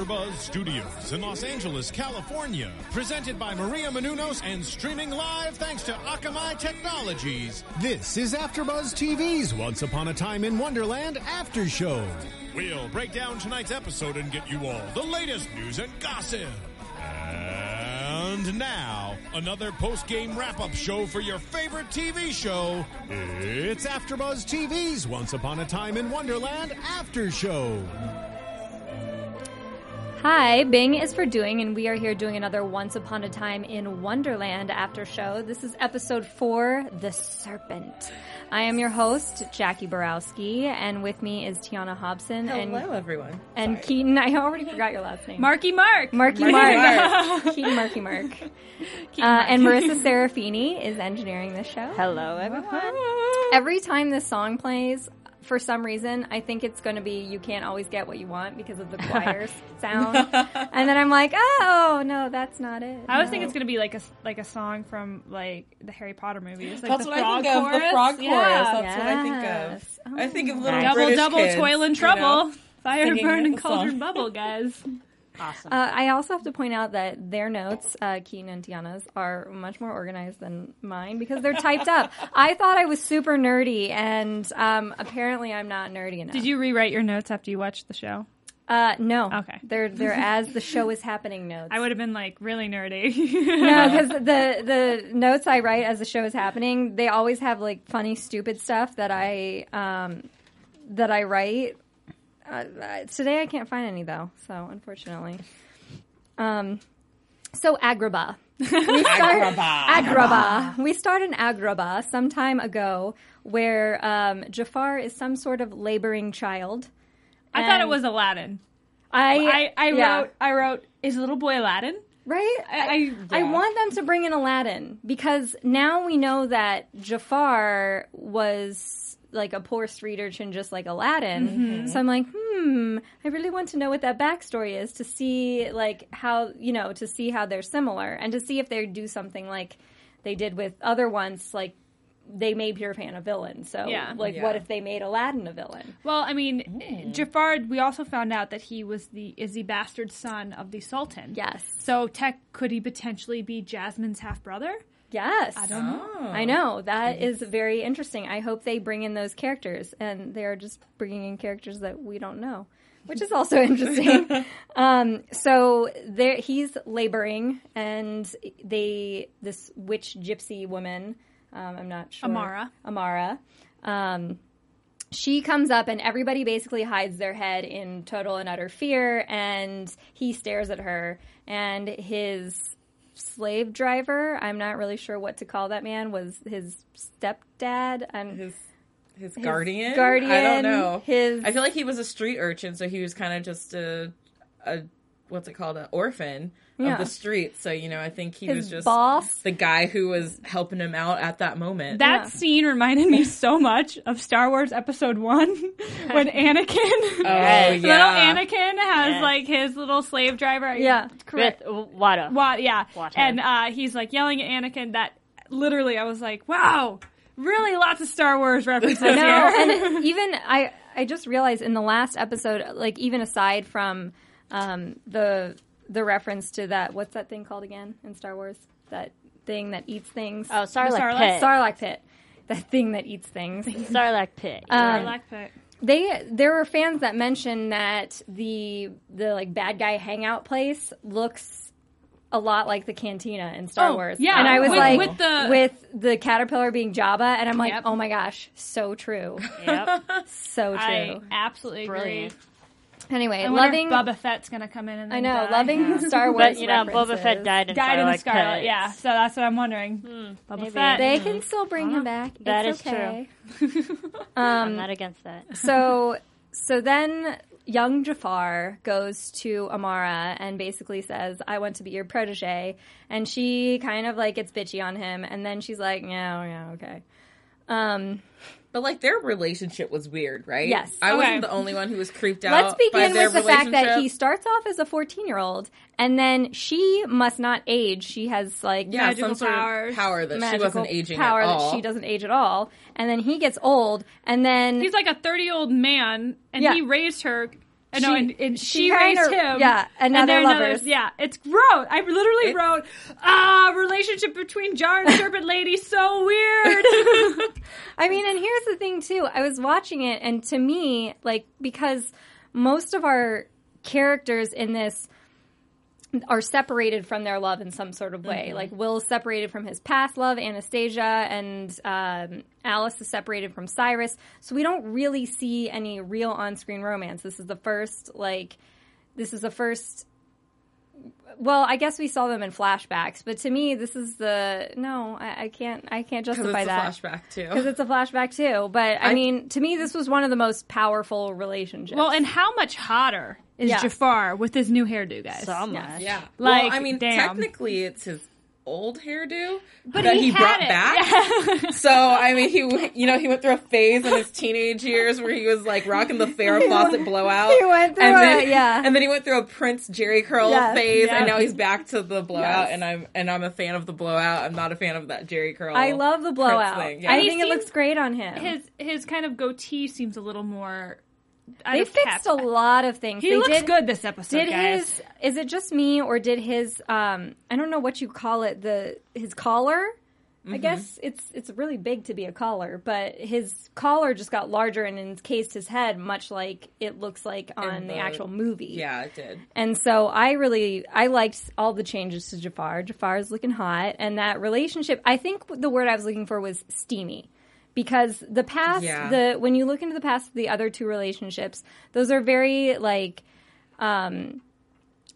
AfterBuzz Studios in Los Angeles, California, presented by Maria Menounos and streaming live thanks to Akamai Technologies. This is AfterBuzz TV's Once Upon a Time in Wonderland After Show. We'll break down tonight's episode and get you all the latest news and gossip. And now, another post-game wrap-up show for your favorite TV show. It's AfterBuzz TV's Once Upon a Time in Wonderland After Show. Hi, Bing is for doing, and we are here doing another Once Upon a Time in Wonderland after show. This is episode four, The Serpent. I am your host, Jackie Borowski, and with me is Tiana Hobson Hello, and everyone. and Keaton. I already forgot your last name. Marky Mark. Marky Mark. Keaton Marky Mark. Uh, and Marissa Serafini is engineering this show. Hello, everyone. Every time this song plays, for some reason, I think it's going to be "You Can't Always Get What You Want" because of the choir sound, and then I'm like, "Oh no, that's not it." I always No. think it's gonna be like a like a song from like the Harry Potter movies. Like That's the what I frog think of. chorus. The frog chorus. Yeah. That's what I think Yes. of. I think of oh. little double British double kids, toil and you trouble. know? Fire singing burn and cauldron bubble, guys. Awesome. Uh, I also have to point out that their notes, uh, Keaton and Tiana's, are much more organized than mine because they're typed up. I thought I was super nerdy, and um, apparently I'm not nerdy enough. Did you rewrite your notes after you watched the show? Uh, no. Okay. They're they're as the show is happening notes. I would have been like really nerdy. no, because the the notes I write as the show is happening, they always have like funny, stupid stuff that I um, that I write. Uh, uh, today I can't find any though, so unfortunately. Um, so Agrabah. We start, Agrabah. Agrabah. We start in Agrabah some time ago, where um, Jafar is some sort of laboring child. I thought it was Aladdin. I I, I yeah. wrote I wrote is little boy Aladdin? Right? I, I, I want them to bring in Aladdin because now we know that Jafar was like a poor street urchin just like Aladdin. Mm-hmm. So I'm like, hmm, I really want to know what that backstory is to see like how, you know, to see how they're similar and to see if they do something like they did with other ones like they made Peter Pan a villain. So Yeah. like Yeah. what if they made Aladdin a villain? Well, I mean, Jafar. We also found out that he was the is the bastard son of the Sultan. Yes. So, tech could he potentially be Jasmine's half brother? Yes. I don't know. Oh. I know that is very interesting. I hope they bring in those characters, and they are just bringing in characters that we don't know, which is also interesting. um, so there, he's laboring, and they this witch gypsy woman. Um, I'm not sure. Amara. Amara. Um, she comes up and everybody basically hides their head in total and utter fear and he stares at her and his slave driver i'm not really sure what to call that man was his stepdad um, and His his guardian. guardian, I don't know. his- I feel like he was a street urchin, so he was kind of just a a what's it called, an orphan Yeah. of the street. So you know, I think he his was just boss the guy who was helping him out at that moment. That Yeah. scene reminded me so much of Star Wars Episode One, when Anakin, oh Yes. little Anakin, has Yes. like his little slave driver. yeah correct. With water. Wa- yeah, Water. and uh, he's like yelling at Anakin. That literally, I was like, wow, really lots of Star Wars references I know, here. and even I, I just realized in the last episode, like even aside from um, the the reference to that, what's that thing called again in Star Wars? That thing that eats things. Oh, Sarlacc Sarlacc? pit. Sarlacc pit. That thing that eats things. Sarlacc pit. Um, Black Pit. they there were fans that mentioned that the the like bad guy hangout place looks a lot like the cantina in Star Oh, Wars. yeah, and I was with- like with the- with the caterpillar being Jabba, and I'm like, Yep. oh my gosh, so true, yep. so true. I absolutely Brilliant. agree. Anyway, I loving. if Boba Fett's gonna come in and I know, die. loving Star Wars. But you know, Boba Fett died in died in the Sarlacc. pit. Yeah, so that's what I'm wondering. Hmm, Boba maybe. Fett. They hmm. can still bring him uh-huh. back. That it's is okay. I'm um, not against that. so so then young Jafar goes to Amara and basically says, I want to be your protege. And she kind of like gets bitchy on him. And then she's like, yeah, yeah, okay. Um, But like their relationship was weird, right? Yes. I Okay. wasn't the only one who was creeped out. let's by begin their with the fact that he starts off as a 14 year old, and then she must not age. She has like yeah magical some sort powers. of power that she magical wasn't aging power at all. that she doesn't age at all. And then he gets old, and then He's like a 30 year old man, and Yeah. he raised her. Uh, no, and, and she she, raised him. yeah, and now they're another- lovers. Yeah, it's wrote. I literally It- wrote, ah, relationship between Jar and Serpent Lady, so weird. I mean, and here's the thing too. I was watching it, and to me, like because most of our characters in this are separated from their love in some sort of way. Like Will's separated from his past love, Anastasia, and um, Alice is separated from Cyrus. So we don't really see any real on-screen romance. This is the first, like, this is the first. Well, I guess we saw them in flashbacks, but to me, this is the no. I, I can't. I can't justify it's a that flashback too. because it's a flashback too. But I, I- mean, to me, this was one of the most powerful relationships. well, and how much hotter is Yeah. Jafar with his new hairdo, guys? So much. Yeah. Like, well, I mean, damn. technically, it's his old hairdo But that he he, had brought it. back. so I mean, he you know he went through a phase in his teenage years where he was like rocking the Farrah Fawcett blowout. He went through and then, it, yeah. and then he went through a Prince Jerry curl Yes, phase, yeah. and now he's back to the blowout. Yes. And I'm and I'm a fan of the blowout. I'm not a fan of that Jerry curl. I love the blowout. thing, yeah. I He think it looks great on him. His his kind of goatee seems a little more. They fixed a lot of things. He they looks did, good this episode, Did guys. his? Is it just me or did his? Um, I don't know what you call it. The his collar. I Mm-hmm. guess it's it's really big to be a collar, but his collar just got larger and encased his head, much like it looks like on the, the- actual movie. Yeah, it did. And so I really I liked all the changes to Jafar. Jafar is looking hot, and that relationship. I think the word I was looking for was steamy, because the past Yeah. the when you look into the past of the other two relationships, those are very like, um,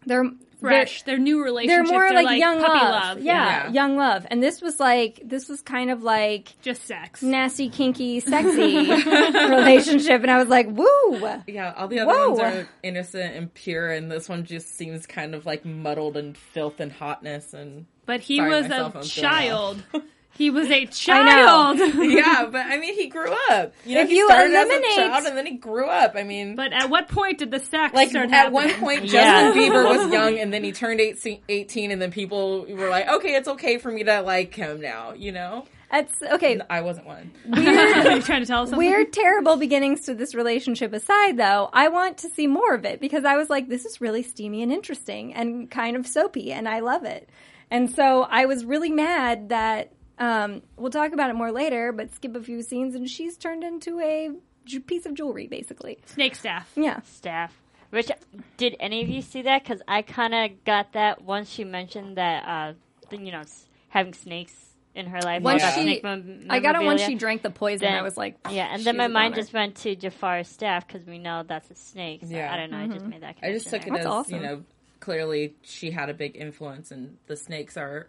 they're fresh. They're, Their new relationships they're relationships. more are like, young puppy love. love. Yeah, Yeah. young love. And this was like this was kind of like just sex. nasty, kinky, sexy relationship, and I was like, woo. Yeah, all the other Whoa. ones are innocent and pure, and this one just seems kind of like muddled in filth and hotness and. But he was a phone's going off. child. he was a child. yeah, but I mean, he grew up. You know, If he you started as eliminate- a child and then he grew up. I mean, But at what point did the sex like start at happening? one point, Yeah. Justin Bieber was young, and then he turned 18, 18, and then people were like, "Okay, it's okay for me to like him now." You know, That's okay. I wasn't one. Are you trying to tell us something? Weird, terrible beginnings to this relationship aside, though, I want to see more of it because I was like, this is really steamy and interesting and kind of soapy, and I love it. And so I was really mad that um, we'll talk about it more later, but skip a few scenes, and she's turned into a piece of jewelry, basically. Snake staff. Yeah. Staff. Which did any of you see that? Because I kind of got that once she mentioned that, uh, the- you know, s- having snakes in her life. Once all she, mem- I got it once she drank the poison. Then- I was like, Yeah, and then my mind just went to Jafar's staff because we know that's a snake. So Yeah. I don't know. I just made that. I just connection took it there. That's as awesome. you know, clearly she had a big influence, and the snakes are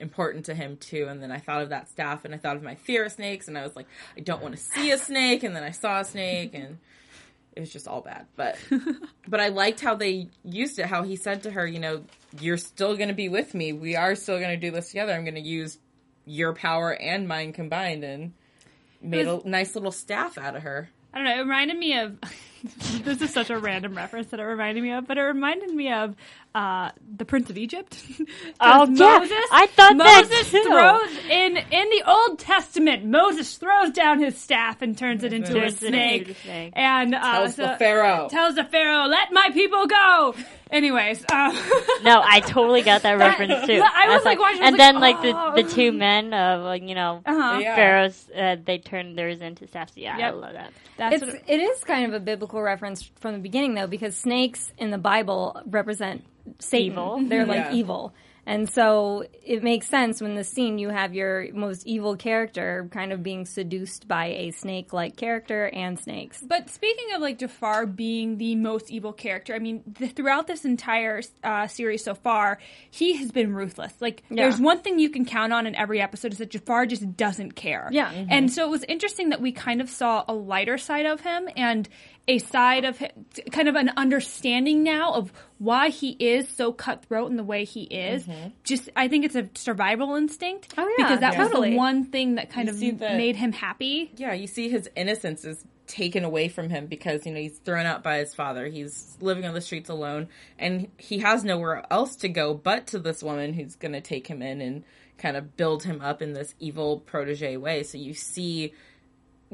important to him too. And then I thought of that staff, and I thought of my fear of snakes, and I was like, I don't want to see a snake, and then I saw a snake, and it was just all bad. But but I liked how they used it. How he said to her, you know, you're still going to be with me. We are still going to do this together. I'm going to use your power and mine combined, and made was- a nice little staff out of her. I don't know. It reminded me of. this is such a random reference that it reminded me of, but it reminded me of uh, the Prince of Egypt. Oh, yeah. I thought that Moses too. throws in in the Old Testament. Moses throws down his staff and turns it into a Turns it into snake, and uh, Tells the Pharaoh. tells the Pharaoh, "Let my people go." Anyways, um, No, I totally got that reference too. I was, That's like, watching, I was and like, then like oh. the the two men of like you know uh-huh. Yeah. pharaohs, uh, they turned theirs into staffs. Yeah, I love that. That's It's what it is kind of a biblical reference from the beginning though, because snakes in the Bible represent Satan. Evil. They're like evil. And so it makes sense when the scene you have your most evil character kind of being seduced by a snake like character and snakes. But speaking of like Jafar being the most evil character, I mean, th- throughout this entire uh, series so far, he has been ruthless. Like, Yeah. there's one thing you can count on in every episode is that Jafar just doesn't care. Yeah. And so it was interesting that we kind of saw a lighter side of him and a side of him, kind of an understanding now of why he is so cutthroat in the way he is. Mm-hmm. Just I think it's a survival instinct. Oh, yeah, because that was totally. the one thing that kind You of the- made him happy. Yeah, you see his innocence is taken away from him because you know he's thrown out by his father. He's living on the streets alone, and he has nowhere else to go but to this woman who's going to take him in and kind of build him up in this evil protege way. So you see,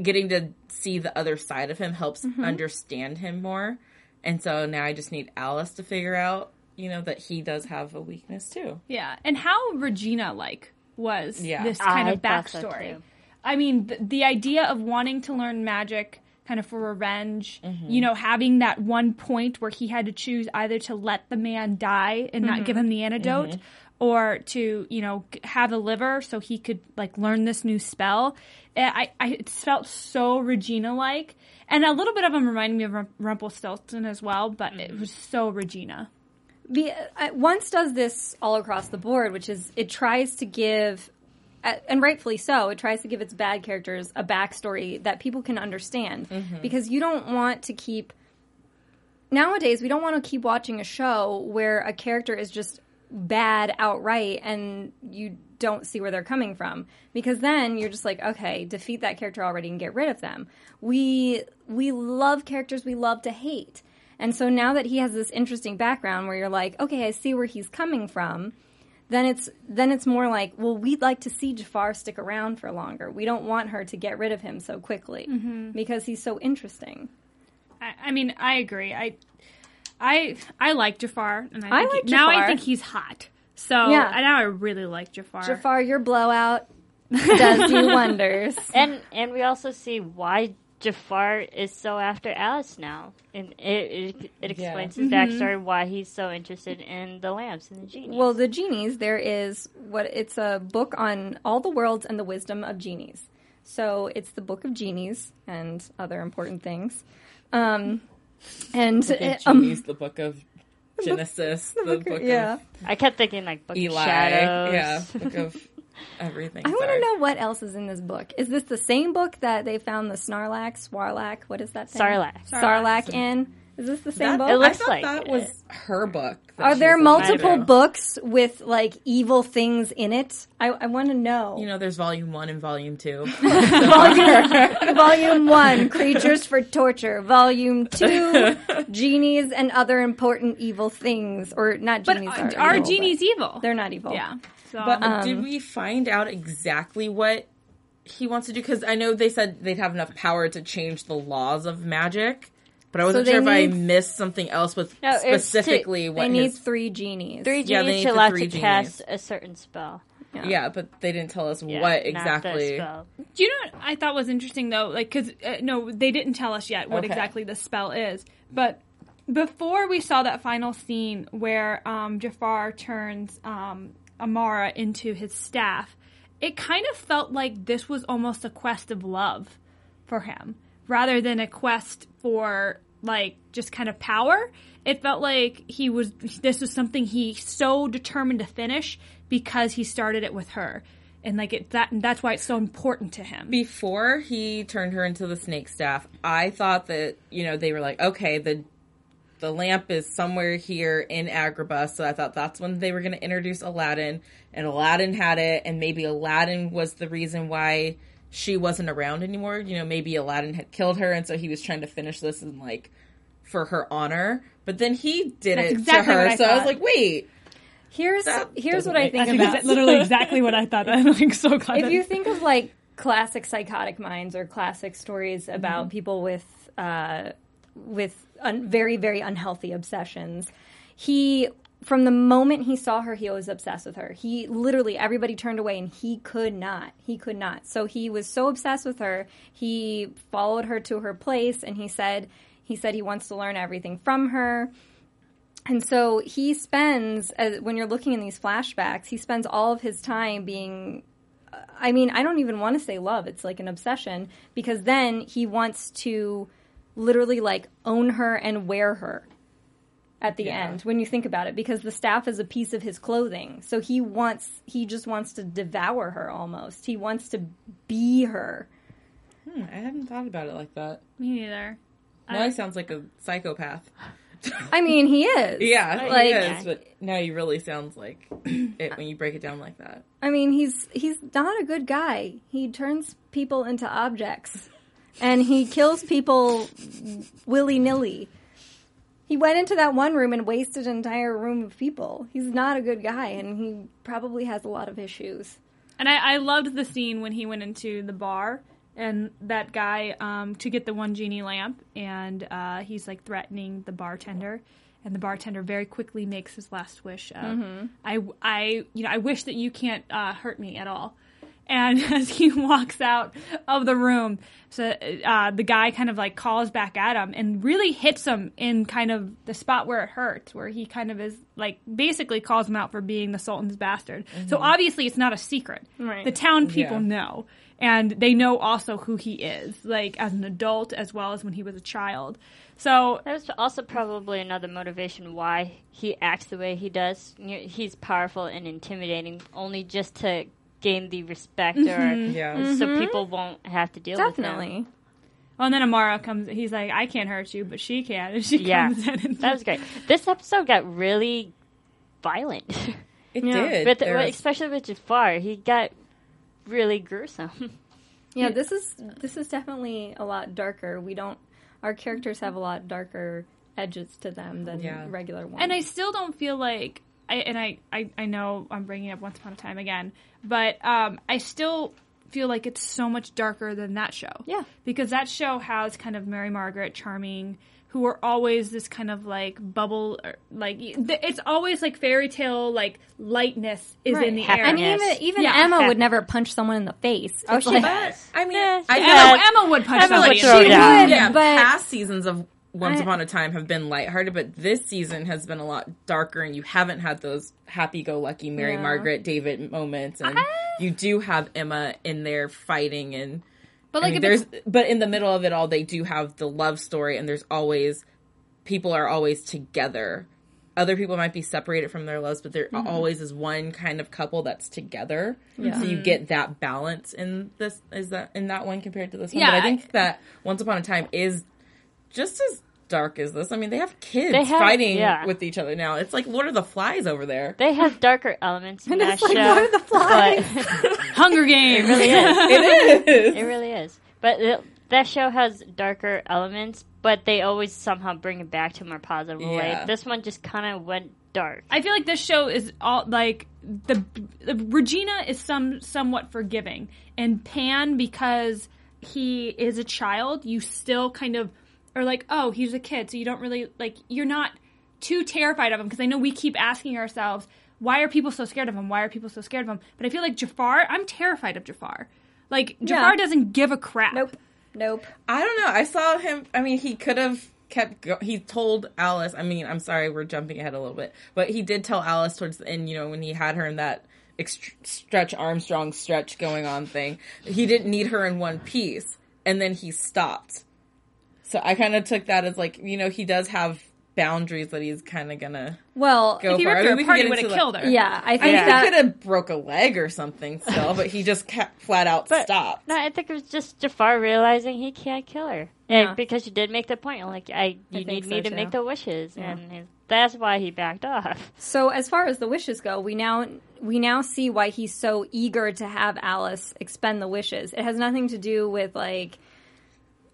getting to see the other side of him helps understand him more. And so now I just need Alice to figure out, you know, that he does have a weakness too. Yeah, and how Regina like was Yeah. this kind I of thought so, backstory. I mean, the, the idea of wanting to learn magic, kind of for revenge. Mm-hmm. You know, having that one point where he had to choose either to let the man die and not Mm-hmm. give him the antidote. Or to you know have a liver so he could like learn this new spell, Eh, I, I it felt so Regina like, and a little bit of him reminded me of Rum- Rumpelstiltskin as well, but Mm-hmm. it was so Regina. Be, uh, once does this all across the board, which is it tries to give, uh, and rightfully so, it tries to give its bad characters a backstory that people can understand because you don't want to keep. Nowadays, we don't want to keep watching a show where a character is just bad outright and you don't see where they're coming from. Because then you're just like okay defeat that character already and get rid of them. We we love characters we love to hate. And so now that he has this interesting background where you're like okay i see where he's coming from then it's then it's more like well we'd like to see jafar stick around for longer. We don't want her to get rid of him so quickly mm-hmm. because he's so interesting. I, I mean, I agree. I, I, I like Jafar, and I, I think like he- now I think he's hot. So Yeah. I now I really like Jafar. jafar your blowout does you wonders And and we also see why Jafar is so after Alice now, and it it, it Yeah. explains his backstory why he's so interested in the lamps and the genies. Well, the genies, there is what it's a book on all the worlds and the wisdom of genies. So it's the book of genies and other important things. Um, and The uh, um, Genie's the book of Genesis, the book, yeah, of I kept thinking like Book Eli, of Shadows. yeah, book of everything. I want to know what else is in this book. Is this the same book that they found the Snarlack, Swarlack? What is that? Thing? Sarlacc. Sarlacc in. Is this the same That- book? It looks I thought like that it. was her book. Are there multiple books with like evil things in it? I, I want to know. You know, there's volume one and volume two. Volume, volume one, creatures for torture. Volume two, genies and other important evil things. Or not but genies are, are, are evil, genies evil? They're not evil. yeah. So But uh, Um, did we find out exactly what he wants to do? Because I know they said they'd have enough power to change the laws of magic, but I wasn't they sure if I missed something else with No, it's to- specifically They what need his. three genies. Three Yeah, they genies need to the allow three to cast a certain spell. Yeah, yeah. but they didn't tell us Yeah, what exactly. Do you know what I thought was interesting though? Like, because uh, no, they didn't tell us yet what Okay. exactly the spell is. But before we saw that final scene where um, Jafar turns um, Amara into his staff, it kind of felt like this was almost a quest of love for him, rather than a quest for like just kind of power. It felt like he was. This was something he so determined to finish because he started it with her and like it that that's why it's so important to him. Before he turned her into the snake staff, I thought that you know they were like, okay, the the lamp is somewhere here in Agrabah, so I thought that's when they were going to introduce Aladdin, and Aladdin had it, and maybe Aladdin was the reason why she wasn't around anymore. You know, maybe Aladdin had killed her, and so he was trying to finish this and like for her honor. But then he did That's it exactly to her, what I so I was like, wait, Here's That here's doesn't what I make- think That's about literally exactly what I thought. I'm like so glad. if you think of like classic psychotic minds or classic stories about people with uh, with un- very very unhealthy obsessions, he from the moment he saw her, he was obsessed with her. He literally everybody turned away, and he could not. He could not. So he was so obsessed with her, he followed her to her place, and he said he said he wants to learn everything from her. And so he spends, as, when you're looking in these flashbacks, he spends all of his time being. I mean, I don't even want to say love. It's like an obsession because then he wants to literally like own her and wear her at the Yeah. end when you think about it because the staff is a piece of his clothing. So he wants, he just wants to devour her almost. He wants to be her. hmm, I hadn't thought about it like that. me neither. Now he sounds like a psychopath. I mean, he is. Yeah, Like- he is, but now he really sounds like it when you break it down like that. I mean, he's he's not a good guy. He turns people into objects, and he kills people willy nilly. He went into that one room and wasted an entire room of people. He's not a good guy, and he probably has a lot of issues. And I, I loved the scene when he went into the bar and that guy um, to get the one genie lamp, and uh, he's like threatening the bartender, and the bartender very quickly makes his last wish. Of, I, I, you know, I wish that you can't uh, hurt me at all. And as he walks out of the room, so uh, the guy kind of like calls back at him and really hits him in kind of the spot where it hurts, where he kind of is like basically calls him out for being the Sultan's bastard. So obviously it's not a secret. Right. The town people Yeah. know, and they know also who he is, like as an adult as well as when he was a child. So That was also probably another motivation why he acts the way he does. He's powerful and intimidating, only just to gain the respect, or mm-hmm. Yeah. so mm-hmm. people won't have to deal with him. Definitely. Well, and then Amara comes. He's like, "I can't hurt you, but she can." And she Yeah, comes in. And that was great. This episode got really violent, It Yeah. did. with There was- especially with Jafar. He got really gruesome. Yeah, this is this is definitely a lot darker. We don't. Our characters have a lot darker edges to them than Yeah. regular ones. and I still don't feel like. I, and I, I, I know I'm bringing up Once Upon a Time again, but um, I still feel like it's so much darker than that show. Yeah. because that show has kind of Mary Margaret, charming, who are always this kind of like bubble, or, like it's always like fairy tale, like lightness is in the Right. air. and Yes. even even Yeah. Emma would never punch someone in the face. Oh, It's she like- does. I mean, Yeah, I know Emma. Emma would punch Emma would somebody. throw in the down. face. would, yeah, but- past seasons of Once I- Upon a Time have been lighthearted, but this season has been a lot darker, and you haven't had those happy-go-lucky Mary Yeah. Margaret David moments, and you do have Emma in there fighting, and But I like, mean, if there's but in the middle of it all, they do have the love story, and there's always people are always together. Other people might be separated from their loves, but there mm-hmm. always is one kind of couple that's together. Yeah. So you mm-hmm. get that balance in this is that in that one compared to this one. Yeah, but I I- think that Once Upon a Time is just as dark as this. I mean, they have kids They have- fighting yeah. with each other now. It's like Lord of the Flies over there. They have darker elements in that it's like, show. what are the flies? but- Hunger Games. It really is. It is. It really is. But it, that show has darker elements, but they always somehow bring it back to a more positive Yeah. way. This one just kind of went dark. I feel like this show is all like the, the Regina is some somewhat forgiving, and Pan because he is a child, you still kind of are like, oh, he's a kid, so you don't really like you're not too terrified of him because I know we keep asking ourselves. Why are people so scared of him? Why are people so scared of him? But I feel like Jafar, I'm terrified of Jafar. Like Jafar Yeah. doesn't give a crap. nope, nope. I don't know. I saw him. I mean, he could have kept. Go- he told Alice. I mean, I'm sorry, we're jumping ahead a little bit, but he did tell Alice towards the end. You know, when he had her in that ext- stretch Armstrong stretch going on thing, he didn't need her in one piece, and then he stopped. So I kind of took that as like, you know, he does have boundaries that he's kind of gonna Well, go If he for. I ripped mean, her we can apart, he would have killed like- her. yeah, I I think mean, that he could have broke a leg or something still, but he just kept flat out But- stopped. No, I think it was just Jafar realizing he can't kill her. Yeah. And because you did make the point, like I, you think need so, me to too. make the wishes, and that's why he backed off. So as far as the wishes go, we now we now see why he's so eager to have Alice expend the wishes. It has nothing to do with like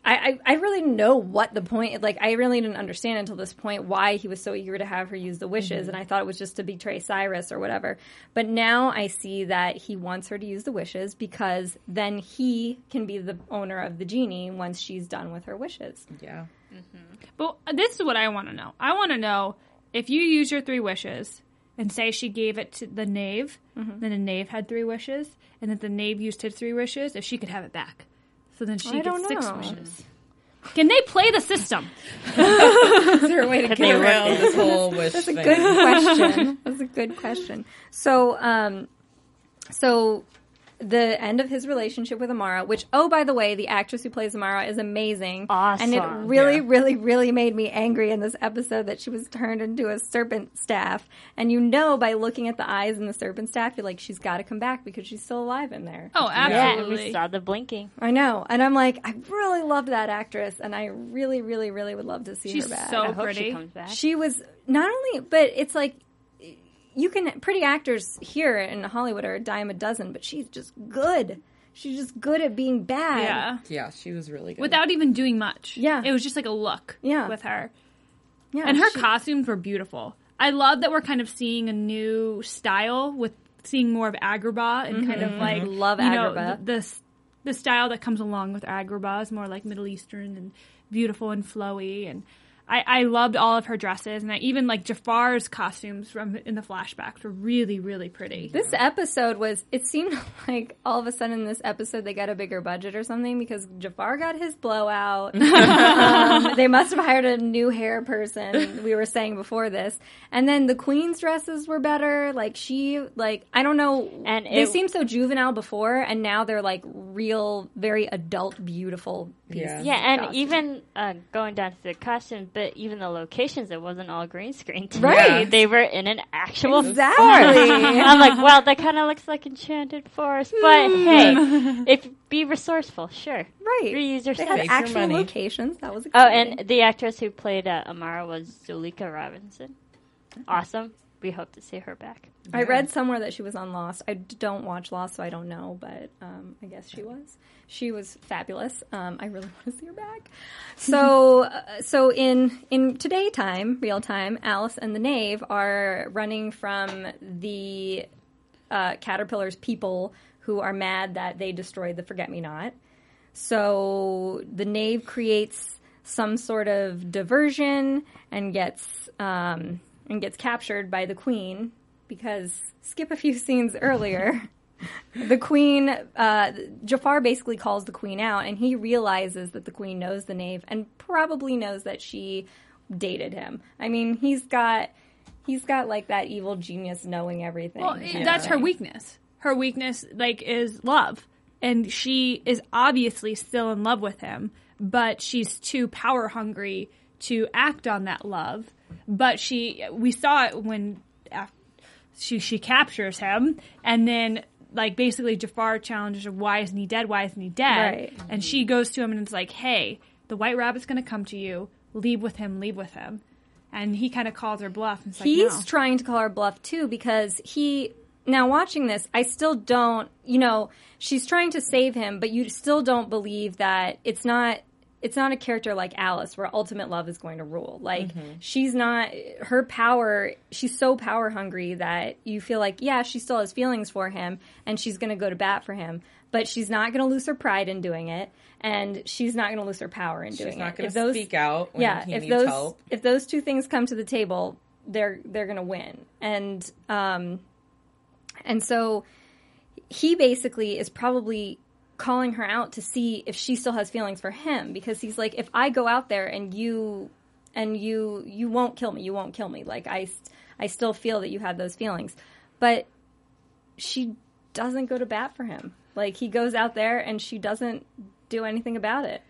I, I, I really didn't know what the point like I really didn't understand until this point why he was so eager to have her use the wishes and I thought it was just to betray Cyrus or whatever. But now I see that he wants her to use the wishes because then he can be the owner of the genie once she's done with her wishes. yeah. But this is what I want to know. I want to know if you use your three wishes and say she gave it to the knave, Mm-hmm. then the knave had three wishes, and that the knave used his three wishes, if she could have it back. So then she I gets don't six know. wishes. Can they play the system? Is there a way to they get work around it? this whole wish That's a thing? good question. That's a good question. So, um, so the end of his relationship with Amara, which oh by the way, the actress who plays Amara is amazing. Awesome. And it really, Yeah. really, really made me angry in this episode that she was turned into a serpent staff. And you know by looking at the eyes in the serpent staff, you're like, she's gotta come back because she's still alive in there. Oh, Yeah, and absolutely. we saw the blinking. I know. And I'm like, I really loved that actress and I really, really, really would love to see She's her back. so I hope pretty. she comes back. She was not only, but it's like you can pretty actors here in Hollywood are a dime a dozen, but she's just good. She's just good at being bad. yeah. Yeah, she was really good. Without even doing much. Yeah. It was just like a look Yeah. with her. yeah. And her she- costumes were beautiful. I love that we're kind of seeing a new style with seeing more of Agrabah and kind of like Mm-hmm. Love you know, the, the the style that comes along with Agrabah is more like Middle Eastern and beautiful and flowy and I, I loved all of her dresses and I even like Jafar's costumes from in the flashbacks were really really pretty. This episode was, it seemed like all of a sudden in this episode they got a bigger budget or something because Jafar got his blowout. um, they must have hired a new hair person, we were saying before this. And then the queen's dresses were better. Like she, like, I don't know. And they seemed so juvenile before and now they're like real, very adult, beautiful pieces. Yeah. Yeah, and Costumes. even uh, going down to the costumes, but even the locations, it wasn't all green screen. Right. They were in an actual Exactly. forest. I'm like, wow, that kind of looks like Enchanted Forest. But hey, if be resourceful, sure. Right. Reuse your They stuff. had Make actual money. locations. That was Oh, and the actress who played uh, Amara was Zuleikha Robinson. Awesome. We hope to see her back. I read somewhere that she was on Lost. I don't watch Lost, so I don't know, but um, I guess she was. She was fabulous. Um, I really want to see her back. So, uh, so in in today time, real time, Alice and the Knave are running from the uh, caterpillars people who are mad that they destroyed the Forget Me Not. So the knave creates some sort of diversion and gets um, and gets captured by the queen because skip a few scenes earlier. The queen, uh, Jafar basically calls the queen out, and he realizes that the queen knows the knave and probably knows that she dated him. I mean, he's got he's got like that evil genius knowing everything. Well, that's her weakness. Her weakness, like, is love, and she is obviously still in love with him, but she's too power hungry to act on that love. But she, we saw it when she she captures him, and then like basically Jafar challenges her, "Why isn't he dead? Why isn't he dead?" Right. And she goes to him and it's like, "Hey, the White Rabbit's going to come to you. Leave with him. Leave with him." And he kind of calls her bluff. And it's like, He's no. trying to call her bluff too because he now watching this, I still don't, you know, she's trying to save him, but you still don't believe that it's not it's not a character like Alice where ultimate love is going to rule. Like she's not her power, she's so power hungry that you feel like yeah, she still has feelings for him and she's going to go to bat for him, but she's not going to lose her pride in doing it and she's not going to lose her power in doing She's not it. going to those- speak out when yeah, he if needs those help. if those two things come to the table, they're they're gonna win. And um, and so he basically is probably calling her out to see if she still has feelings for him because he's like, if I go out there and you and you you won't kill me, you won't kill me. Like I I still feel that you had those feelings, but she doesn't go to bat for him. Like he goes out there and she doesn't do anything about it.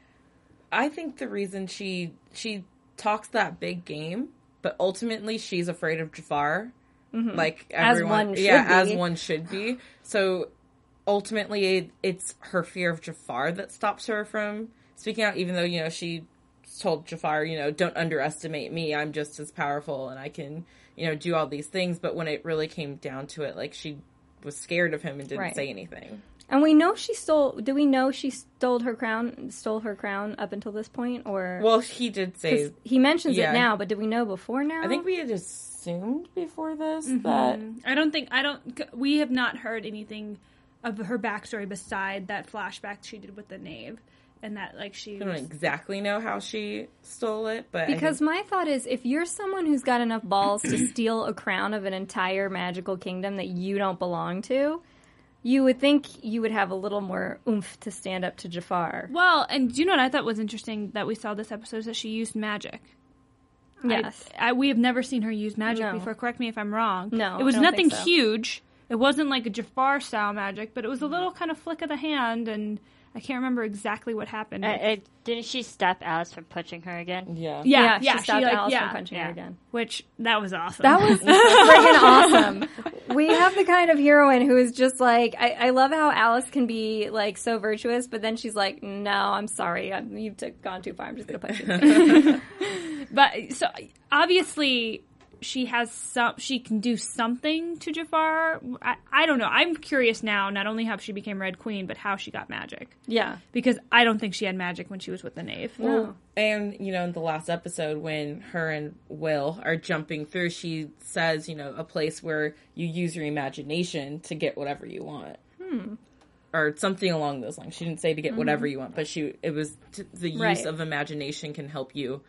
I think the reason she she talks that big game, but ultimately she's afraid of Jafar. Like Mm-hmm. As everyone, one should yeah, be. as one should be. So ultimately, it's her fear of Jafar that stops her from speaking out. Even though you know she told Jafar, you know, don't underestimate me. I'm just as powerful, and I can, you know, do all these things. But when it really came down to it, like she was scared of him and didn't Right. say anything. And we know she stole. Do we know she stole her crown? Stole her crown up until this point, or Well, he did say. he mentions yeah. it now? But did we know before now? I think we had assumed before this Mm-hmm. that I don't think I don't. We have not heard anything of her backstory beside that flashback she did with the knave, and that like she I don't was, exactly know how she stole it, but because think- my thought is, if you're someone who's got enough balls to steal a crown of an entire magical kingdom that you don't belong to, you would think you would have a little more oomph to stand up to Jafar. well. And do you know what I thought was interesting that we saw this episode is that she used magic. Yes. I, I, we have never seen her use magic No. before. Correct me if I'm wrong. No, it was I don't think nothing so. huge, It wasn't like a Jafar style magic, but it was a little kind of flick of the hand, and I can't remember exactly what happened. Uh, uh, didn't she stop Alice from punching her again? Yeah. yeah, she yeah, stopped like, Alice yeah, from punching yeah. her again. which that was awesome. That was freaking awesome. We have the kind of heroine who is just like I, I love how Alice can be like so virtuous, but then she's like, "No, I'm sorry, I'm, you've t- gone too far. I'm just gonna punch you." But so obviously she has some. She can do something to Jafar. I, I don't know. I'm curious now. Not only how she became Red Queen, but how she got magic. yeah, Because I don't think she had magic when she was with the Knave. no. And you know, in the last episode, when her and Will are jumping through, she says, you know, a place where you use your imagination to get whatever you want, hmm. or something along those lines. She didn't say to get whatever you want, but she it was t- the use Right. of imagination can help you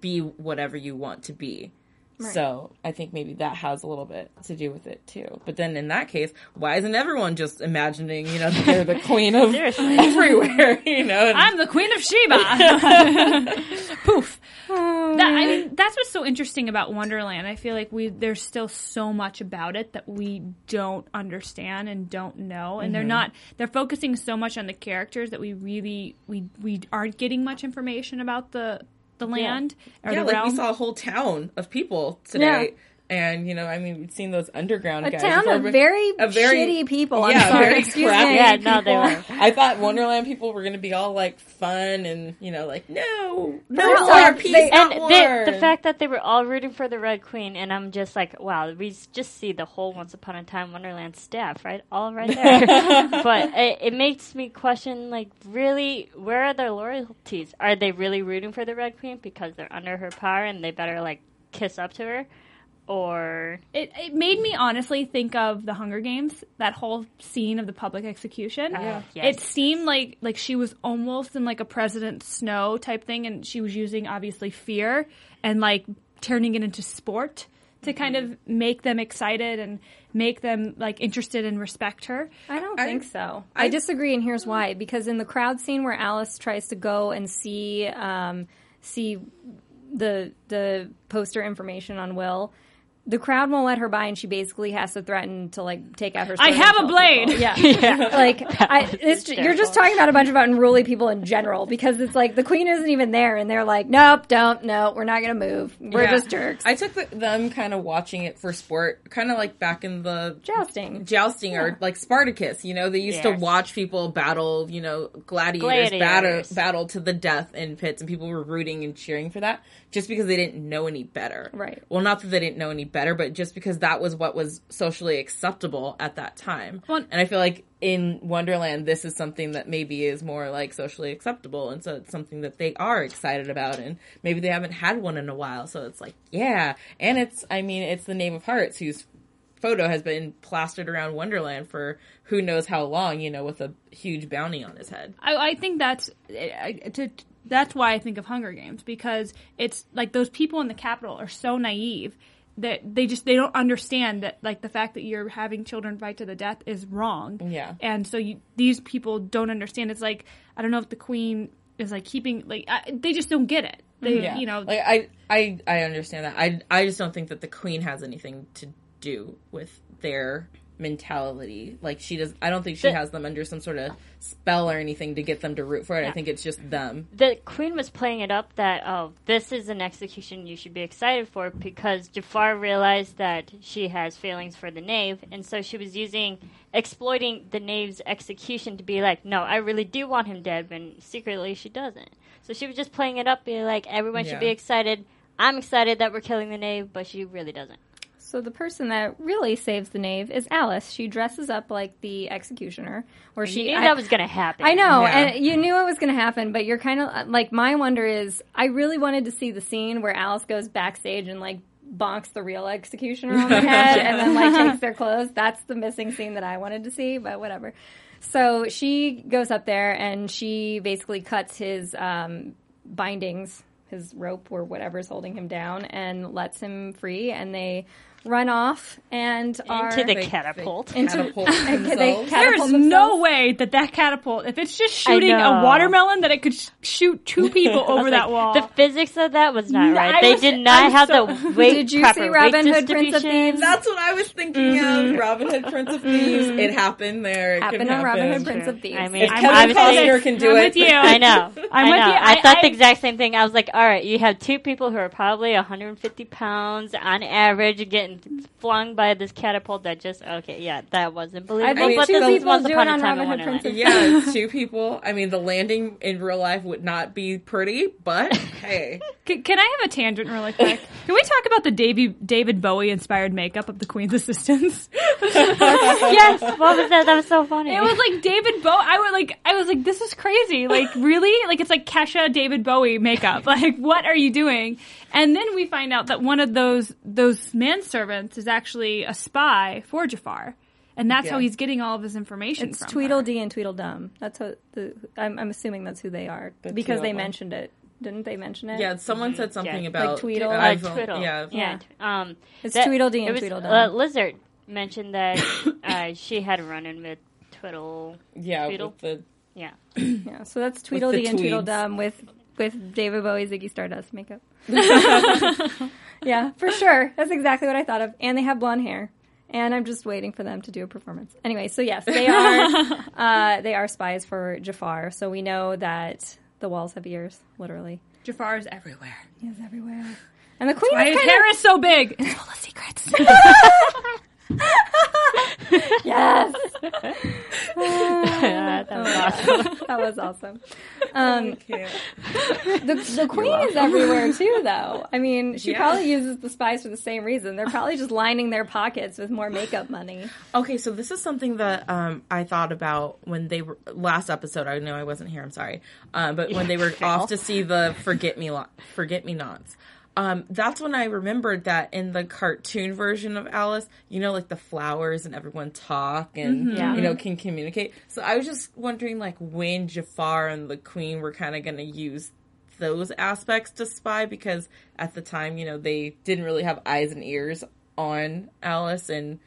be whatever you want to be. So I think maybe that has a little bit to do with it too. But then in that case, why isn't everyone just imagining, you know, that they're the queen of everywhere, you know? and- I'm the Queen of Sheba. Poof. That, I mean, that's what's so interesting about Wonderland. I feel like we there's still so much about it that we don't understand and don't know, and they're mm-hmm. not. They're focusing so much on the characters that we really we we aren't getting much information about the the land or yeah, the like realm. we saw a whole town of people today. And you know, I mean, we've seen those underground A guys. town before, of very, a very- shitty people. I'm yeah, sorry. very Excuse crappy me. Yeah, no, they were. I thought Wonderland people were going to be all like fun and you know, like no, no First war, peace, they- not And war. the, the fact that they were all rooting for the Red Queen, and I'm just like, wow, we just see the whole Once Upon a Time Wonderland staff, right? All right there. but it, it makes me question, like, really, where are their loyalties? Are they really rooting for the Red Queen because they're under her power and they better, like, kiss up to her? Or. it, it made me honestly think of the Hunger Games, that whole scene of the public execution. Yeah. It Yes. seemed like like she was almost in like a President Snow type thing, and she was using obviously fear and like turning it into sport to kind of make them excited and make them like interested and respect her. I don't think so. I, disagree, and here's why. Because in the crowd scene where Alice tries to go and see um, see the the poster information on Will, the crowd won't let her by, and she basically has to threaten to like take out her. I have a blade. people. Yeah, like I, it's, you're just talking about a bunch of unruly people in general because it's like the queen isn't even there, and they're like, nope, don't, no, we're not gonna move. We're Yeah. just jerks. I took the, them kind of watching it for sport, kind of like back in the Jousting. jousting or like Spartacus. You know, they used to watch people battle. You know, gladiators, Gladiators. battle battle to the death in pits, and people were rooting and cheering for that just because they didn't know any better. Right. Well, not that they didn't know any better, but just because that was what was socially acceptable at that time. Well- and I feel like in Wonderland, this is something that maybe is more like socially acceptable, and so it's something that they are excited about, and maybe they haven't had one in a while, so it's like, yeah, and it's, I mean, it's the Knave of Hearts whose photo has been plastered around Wonderland for who knows how long, you know, with a huge bounty on his head. I, I think that's I, to, that's why I think of Hunger Games because it's like those people in the capital are so naive that they just they don't understand that like the fact that you're having children fight to the death is wrong. Yeah. and so you, these people don't understand. It's like I don't know if the Queen is like keeping like I, they just don't get it. They Yeah, you know like I, I, I understand that. I, I just don't think that the queen has anything to do with their mentality. Like she does. I don't think she The- has them under some sort of spell or anything to get them to root for it. I think it's just them. the queen was playing it up that oh this is an execution you should be excited for because Jafar realized that she has feelings for the knave and so she was using exploiting the knave's execution to be like no I really do want him dead when secretly she doesn't so she was just playing it up being like everyone should be excited I'm excited that we're killing the knave but she really doesn't So the person that really saves the knave is Alice. She dresses up like the executioner, or she she. knew I- that was gonna happen I know, Yeah. and you knew it was going to happen, but you're kind of like my wonder is I really wanted to see the scene where Alice goes backstage and like bonks the real executioner on the head and then like takes their clothes. That's the missing scene that I wanted to see, but whatever. So she goes up there and she basically cuts his um, bindings, his rope or whatever's holding him down, and lets him free. And they run off and are Into the They- catapult. They Into- catapult they themselves. Catapult is themselves. no way that that catapult, if it's just shooting a watermelon, that it could sh- shoot two people I was over that like, wall. The physics of that was not No, right. I They was- did not I'm have so- the weight Did you proper see Robin Hood, Prince of. Thieves? That's what I was thinking of. Mm-hmm. Robin Hood, Prince of mm-hmm. Thieves. It happened there. It Happened could on Robin. Hood, Prince of Thieves. I mean, If I'm Kevin with obviously- you. Costner can do I'm it. with you. I know. I'm I with know. you. I, I- thought I- the exact same thing. I was like, all right, you have two people who are probably 150 pounds on average getting flung by this catapult that just, okay, yeah, that wasn't believable. I think but two this people once do it upon a on time in Robin Hood, Wonderland. Yeah, two people. I mean, the landing in real life would not be pretty, but hey. Can, can I have a tangent really quick? Can we talk about the Davy, David Bowie inspired makeup of the Queen's assistants? yes, what was that? That was so funny. It was like David Bowie. I was like, I was like, this is crazy. Like, really? Like, it's like Kesha David Bowie makeup. Like, what are you doing? And then we find out that one of those those manservants is actually a spy for Jafar, and that's how he's getting all of his information. It's from Tweedledee and Tweedledum. That's how the. I'm, I'm assuming that's who they are The because they mentioned it. Didn't they mention it? Yeah, someone said something Yeah. about Like Tweedle? Uh, I've- Twiddle. Yeah, Yeah. Um, It's that- Tweedledee it and was, Tweedledum. Uh, Lizard mentioned that uh, she had a run-in with Twiddle. yeah, Tweedle? with the Yeah. Yeah, so that's the Tweedledee and tweeds. Tweedledum with with David Bowie Ziggy Stardust makeup. yeah, for sure. That's exactly what I thought of. And they have blonde hair. And I'm just waiting for them to do a performance. Anyway, so yes, they are uh, they are spies for Jafar. So we know that the walls have ears, literally. Jafar is everywhere. He is everywhere. And the queen Why is his kind hair is so big? It's full of secrets. of yes. that was awesome. that was awesome. Um, can't. the, the queen is everywhere too, though. I mean, she Yeah. probably uses the spies for the same reason. They're probably just lining their pockets with more makeup money. Okay, so this is something that um, I thought about when they were last episode. I know I wasn't here. I'm sorry, um, but when they were off to see the forget me lo- forget me nots. Um, that's when I remembered that in the cartoon version of Alice, you know, like the flowers and everyone talk and Yeah. you know can communicate. So I was just wondering, like, when Jafar and the Queen were kind of going to use those aspects to spy because at the time, you know, they didn't really have eyes and ears on Alice and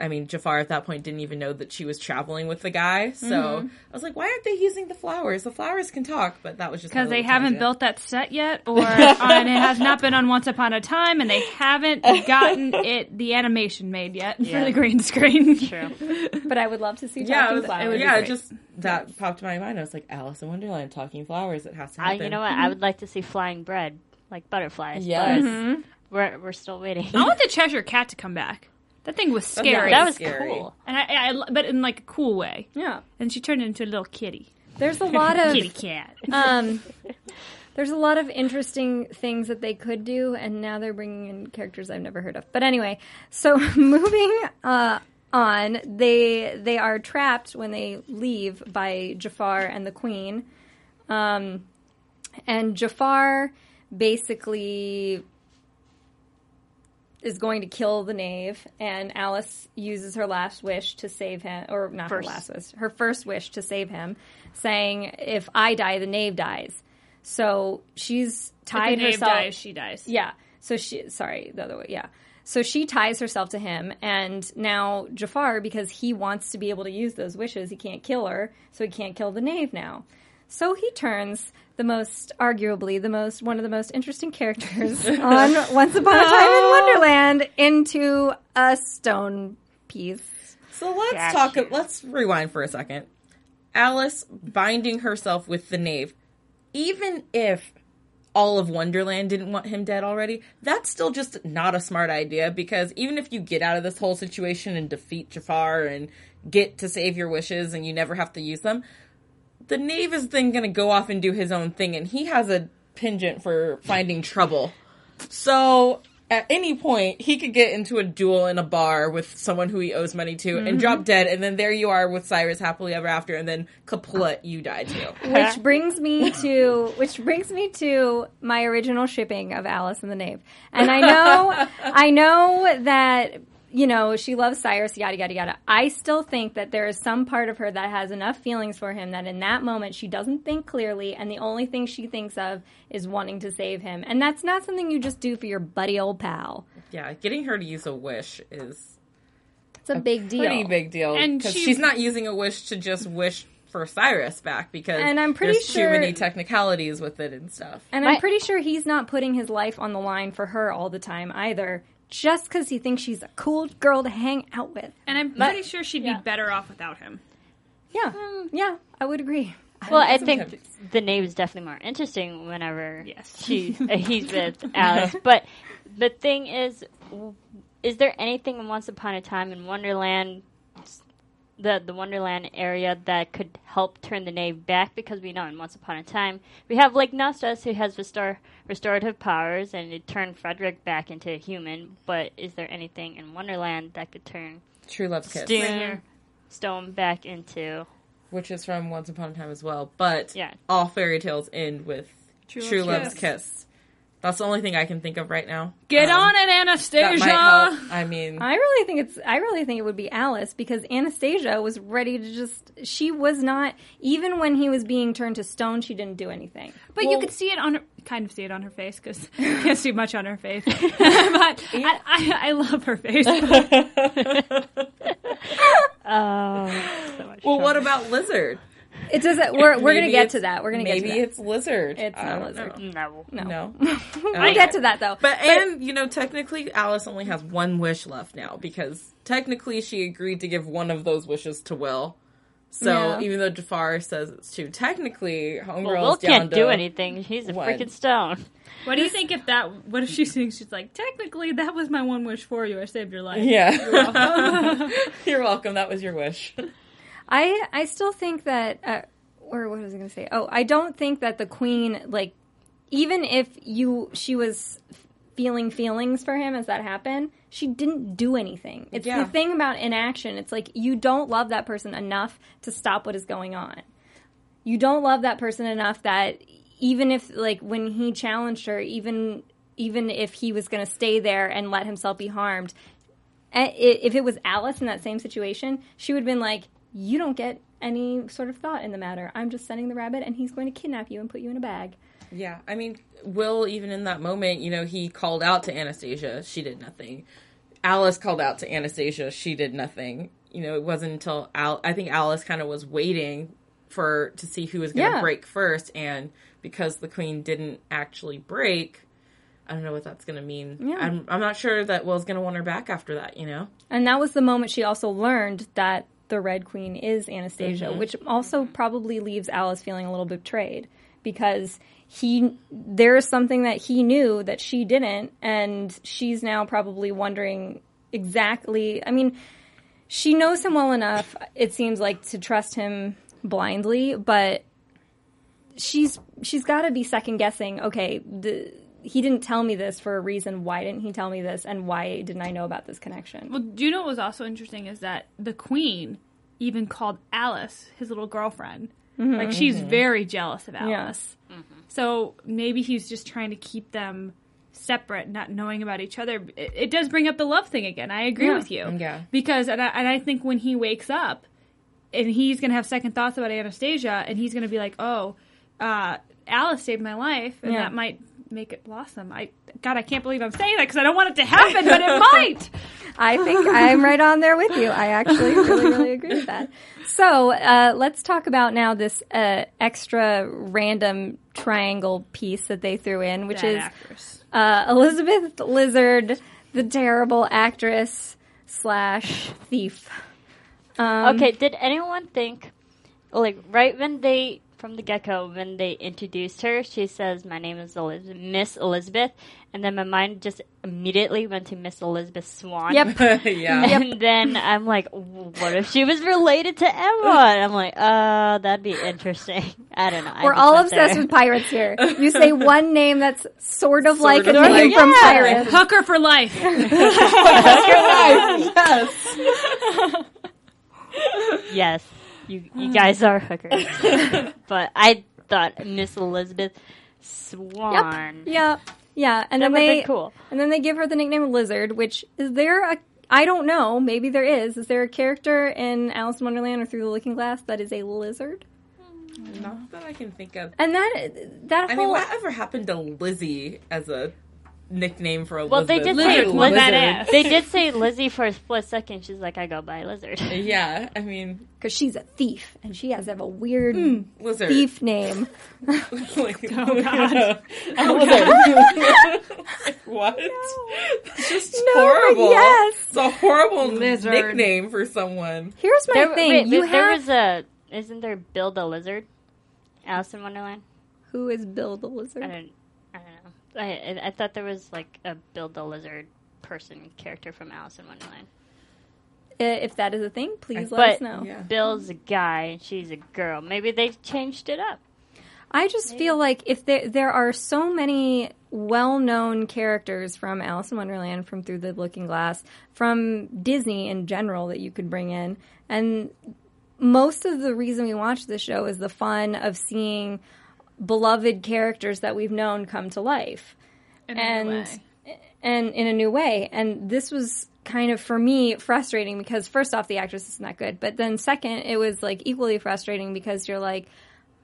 I mean, Jafar at that point didn't even know that she was traveling with the guy. So Mm-hmm. I was like, why aren't they using the flowers? The flowers can talk, but that was just Because they little haven't tangent. built that set yet, or and it has not been on Once Upon a Time, and they haven't gotten it the animation made yet Yeah. for the green screen. True. But I would love to see Yeah, talking it was, flowers. would yeah, it just that popped in my mind. I was like, Alice in Wonderland talking flowers. It has to I, happen. you know what? I would like to see flying bread, like butterflies. Yes. but We're, we're still waiting. I want the Cheshire Cat to come back. That thing was not- scary. that was scary. cool. and I, I, but in like a cool way. Yeah, And she turned into a little kitty. there's a lot of Kitty cat. um, there's a lot of interesting things that they could do, and now they're bringing in characters I've never heard of. But anyway, so moving uh, on, they they are trapped when they leave by Jafar and the Queen, um, and Jafar basically is going to kill the knave, and Alice uses her last wish to save him, or not First. her last wish, her first wish to save him, saying, "If I die, the knave dies." So she's If the tied knave herself. dies, she dies. Yeah. So she, sorry, the other way. Yeah. So she ties herself to him, and now Jafar, because he wants to be able to use those wishes, he can't kill her, so he can't kill the knave now. So he turns the most, arguably the most, one of the most interesting characters on Once Upon a Time in oh. Wonderland into a stone piece. So let's Got talk. Let's rewind for a second. Alice binding herself with the knave, even if all of Wonderland didn't want him dead already, that's still just not a smart idea because even if you get out of this whole situation and defeat Jafar and get to save your wishes and you never have to use them, the knave is then going to go off and do his own thing and he has a penchant for finding trouble. So at any point, he could get into a duel in a bar with someone who he owes money to and mm-hmm. drop dead, and then there you are with Cyrus happily ever after, and then kaplut, you die too. which brings me to which brings me to my original shipping of Alice and the Knave. And I know I know that you know she loves Cyrus yada yada yada. I still think that there is some part of her that has enough feelings for him that in that moment she doesn't think clearly and the only thing she thinks of is wanting to save him. And that's not something you just do for your buddy old pal. yeah, getting her to use a wish is It's a big deal. pretty big deal And because she- she's not using a wish to just wish for Cyrus back because And I'm pretty there's sure- too many technicalities with it and stuff. And I'm pretty sure he's not putting his life on the line for her all the time either, just because he thinks she's a cool girl to hang out with. And I'm pretty sure she'd yeah. be better off without him. Yeah, yeah, I would agree. Well, I Sometimes- think the knave is definitely more interesting whenever Yes. she uh, he's with Alice. But the thing is, is there anything in Once Upon a Time in Wonderland, the the Wonderland area that could help turn the knave back? Because we know in Once Upon a Time we have like Nostos who has restore restorative powers and it turned Frederick back into a human. But is there anything in Wonderland that could turn True Love's Kiss, Stone, Stone back into? which is from Once Upon a Time as well. But Yeah. all fairy tales end with True, Love's Love's Kiss. Kiss. That's the only thing I can think of right now. Get Um, on it, That Anastasia. might help. I mean, I really think it's. I really think it would be Alice because Anastasia was ready to just. She was not even when he was being turned to stone. She didn't do anything. But you Well- could see it on her, kind of see it on her face because you can't see much on her face. but I, I, I love her face. Oh, so much well, fun. what about Lizard? It doesn't. We're we're gonna get to that. We're gonna get Maybe to that. it's Lizard. It's I not Lizard. No. No, No. we'll get to that though. But and you know, technically, Alice only has one wish left now because technically she agreed to give one of those wishes to Will. So Yeah. even though Jafar says it's two, technically, Homegirl Well, Will down can't to do anything. He's a What? freaking stone. what do you think if that? What if she thinks she's like, technically, that was my one wish for you. I saved your life. Yeah, you're welcome. That was your wish. I I still think that uh, or what was I going to say? Oh, I don't think that the queen like even if you she was feeling feelings for him as that happened, she didn't do anything. It's Yeah. the thing about inaction. It's like you don't love that person enough to stop what is going on. You don't love that person enough that even if like when he challenged her, even even if he was going to stay there and let himself be harmed, if it was Alice in that same situation, she would have been like, "You don't get any sort of thought in the matter. I'm just sending the rabbit, and he's going to kidnap you and put you in a bag." Yeah, I mean, Will, even in that moment, you know, he called out to Anastasia. She did nothing. Alice called out to Anastasia. She did nothing. You know, it wasn't until Al- I think Alice kind of was waiting for to see who was going to Yeah. break first, and because the queen didn't actually break, I don't know what that's going to mean. Yeah. I'm I'm not sure that Will's going to want her back after that. You know, And that was the moment she also learned that the Red Queen is Anastasia, mm-hmm. which also probably leaves Alice feeling a little betrayed because he there's something that he knew that she didn't, and she's now probably wondering exactly. I mean, she knows him well enough. It seems like to trust him blindly, but she's she's got to be second guessing. Okay, the, he didn't tell me this for a reason. Why didn't he tell me this? And why didn't I know about this connection? Well, do you know what was also interesting is that the queen even called Alice his little girlfriend. Like she's very jealous of Alice. So maybe he's just trying to keep them separate, not knowing about each other. It, it does bring up the love thing again. I agree Yeah. with you. Yeah. Because and I, and I think when he wakes up and he's going to have second thoughts about Anastasia and he's going to be like, "Oh, uh, Alice saved my life," and Yeah. that might make it blossom. I God, I can't believe I'm saying that because I don't want it to happen, but it might. I think I'm right on there with you. I actually really, really agree with that. So uh, let's talk about now this uh, extra random triangle piece that they threw in, which Bad is uh, Elizabeth Lizard, the terrible actress slash thief. Um, Okay, did anyone think, like, right when they, from the get go, when they introduced her, she says, My name is Elizabeth, Miss Elizabeth, and then my mind just immediately went to Miss Elizabeth Swann. Yep. yeah. And then I'm like, what if she was related to Emma? And I'm like, uh, that'd be interesting. I don't know. I We're all obsessed there. with pirates here. You say one name that's sort of like a of name like- from Yeah. Pirates. Hooker for life. yes. Yes, you you mm. guys are hookers. but I thought Miss Elizabeth Swann. Yeah, yeah, and That then they cool. and then they give her the nickname Lizard. Which is there a I don't know. Maybe there is. Is there a character in Alice in Wonderland or Through the Looking Glass that is a lizard? Not that I can think of. And that that I whole mean, whatever happened to Lizzie as a nickname for a Well, Elizabeth. they did Lizard say was Lizard. They did say Lizzie for a split second. She's like, I go by Lizard. Yeah, I mean, Because she's a thief and she has to have a weird hmm, lizard. thief name. like, Oh God! what? It's just No, horrible. yes. It's a horrible Lizard. nickname for someone. Here's my There, thing. wait, you wait, there have was a. Isn't there Bill the Lizard? Alice in Wonderland. who is Bill the Lizard? I. I thought there was like a Bill the Lizard person character from Alice in Wonderland. Uh, If that is a thing, please let But us know. Yeah. Bill's a guy and she's a girl. Maybe they've changed it up. I just feel like if there there are so many well-known characters from Alice in Wonderland, from Through the Looking Glass, from Disney in general that you could bring in, and most of the reason we watch this show is the fun of seeing beloved characters that we've known come to life In and and in a new way. And this was kind of for me frustrating because first off, the actress is not that good, but then second, it was like equally frustrating because you're like,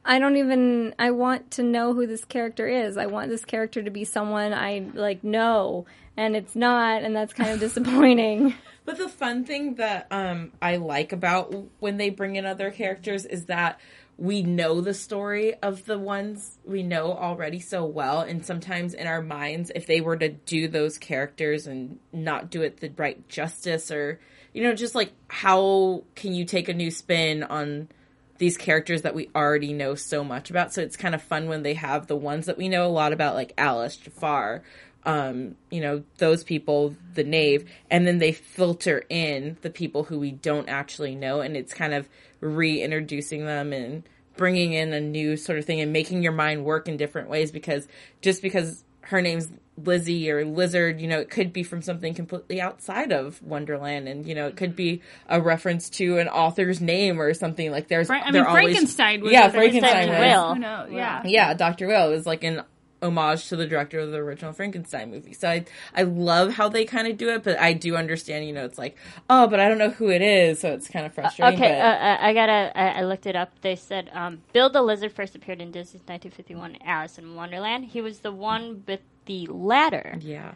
I don't even. I want to know who this character is. I want this character to be someone I like know, and it's not, and that's kind of disappointing. But the fun thing that um, I like about when they bring in other characters is that we know the story of the ones we know already so well. And sometimes in our minds, if they were to do those characters and not do it the right justice, or, you know, just like how can you take a new spin on these characters that we already know so much about. So it's kind of fun when they have the ones that we know a lot about, like Alice, Jafar, um, you know, those people, the knave, and then they filter in the people who we don't actually know, and it's kind of reintroducing them and bringing in a new sort of thing and making your mind work in different ways because just because her name's Lizzie or Lizard, you know, it could be from something completely outside of Wonderland, and you know, it could be a reference to an author's name or something like. There's, Fra- I they're mean, always- Frankenstein was yeah, Frankenstein Frankenstein was, Whale. Who knows? Yeah. yeah, Doctor Whale is like an homage to the director of the original Frankenstein movie. So I I love how they kind of do it, but I do understand, you know, it's like, oh, but I don't know who it is, so it's kind of frustrating. Okay, but uh, uh, I gotta. I, I looked it up. They said um, Bill the Lizard first appeared in Disney's 1951 Alice in Wonderland. He was the one with the ladder, yeah,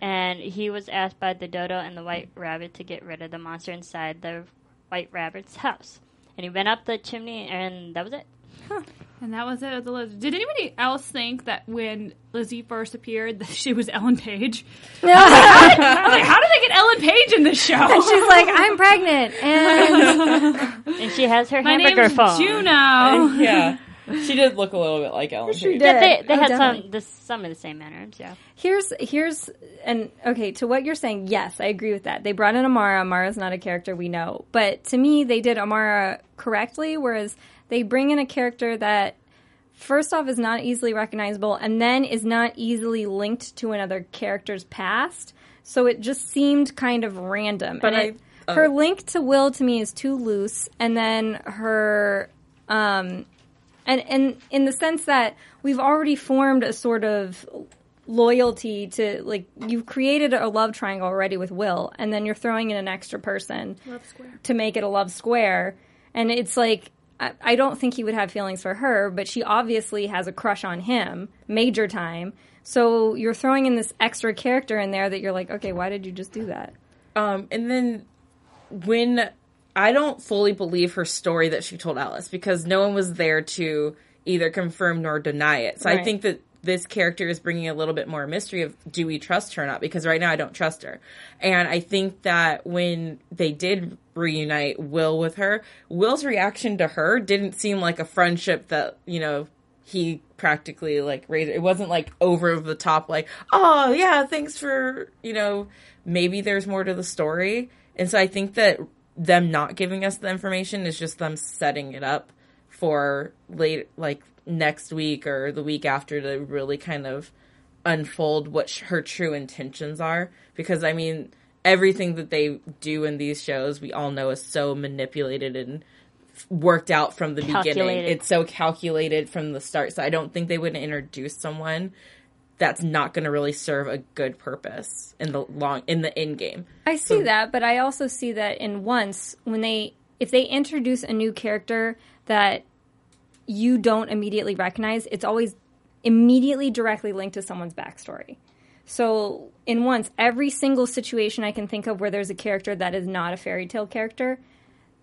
and he was asked by the dodo and the white rabbit to get rid of the monster inside the white rabbit's house. And he went up the chimney, and that was it. And that was it with the lizard. Did anybody else think that when Lizzie first appeared that she was Ellen Page? I was like, how did they get Ellen Page in this show? And She's like, I'm pregnant, and And she has her My hamburger name's phone. Juno. yeah. She did look a little bit like Ellen. She Page. did. Yeah, they, they Oh, had definitely. some the, some of the same manners. Yeah. Here's here's and okay to what you're saying. Yes, I agree with that. They brought in Amara. Amara's not a character we know, but to me, they did Amara correctly. Whereas they bring in a character that first off is not easily recognizable, and then is not easily linked to another character's past. So it just seemed kind of random. But it, I- uh, her link to Will to me is too loose, and then her um, and and in the sense that we've already formed a sort of loyalty to like you've created a love triangle already with Will, and then you're throwing in an extra person to make it a love square, and it's like. I I don't think he would have feelings for her, but she obviously has a crush on him, major time. So you're throwing in this extra character in there that you're like, okay, why did you just do that? Um, and then when I don't fully believe her story that she told Alice because no one was there to either confirm nor deny it. So I think that this character is bringing a little bit more mystery of do we trust her or not? Because right now I don't trust her. And I think that when they did reunite Will with her, Will's reaction to her didn't seem like a friendship that, you know, he practically like raised it wasn't like over the top like oh yeah thanks for you know maybe there's more to the story and so i think that them not giving us the information is just them setting it up for late like next week or the week after to really kind of unfold what sh- her true intentions are. Because i mean everything that they do in these shows we all know is so manipulated and f- worked out from the beginning. It's so calculated from the start. So i don't think they would introduce someone that's not going to really serve a good purpose in the long in the end game. I see that, but I also see that in once when they if they introduce a new character that you don't immediately recognize, it's always immediately directly linked to someone's backstory. So, in once, every single situation I can think of where there's a character that is not a fairy tale character,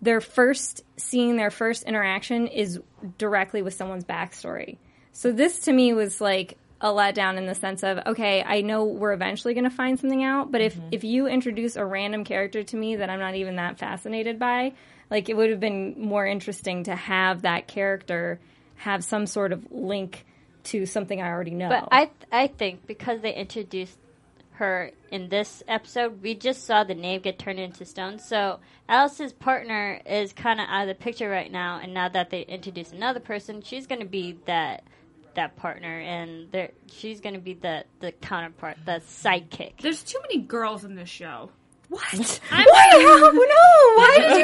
their first seeing their first interaction is directly with someone's backstory. So, this to me was like a letdown in the sense of okay, I know we're eventually going to find something out, but if mm-hmm. if you introduce a random character to me that I'm not even that fascinated by, like it would have been more interesting to have that character have some sort of link to something I already know. But I I think because they introduced her in this episode, we just saw the knave get turned into stone. So Alice's partner is kind of out of the picture right now, and now that they introduce another person, she's going to be that that partner, and she's going to be the the counterpart, the sidekick. There's too many girls in this show. what? I'm Wow, no! Why did you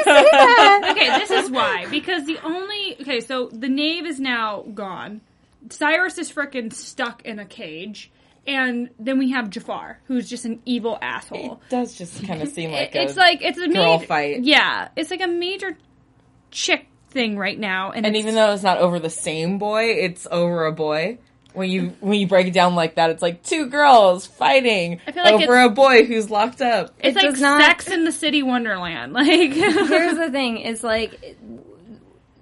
say that? Okay, this is why. Because the only okay, so the knave is now gone. Cyrus is frickin' stuck in a cage. And then we have Jafar, who's just an evil asshole. It does just kind of seem like it's a, like it's a girl major, fight. Yeah, it's like a major chick thing right now. And, and even though it's not over the same boy, it's over a boy. When you when you break it down like that, it's like two girls fighting I feel like over a boy who's locked up. it's it like does not- Sex in the City Wonderland. Like Here's the thing: is like,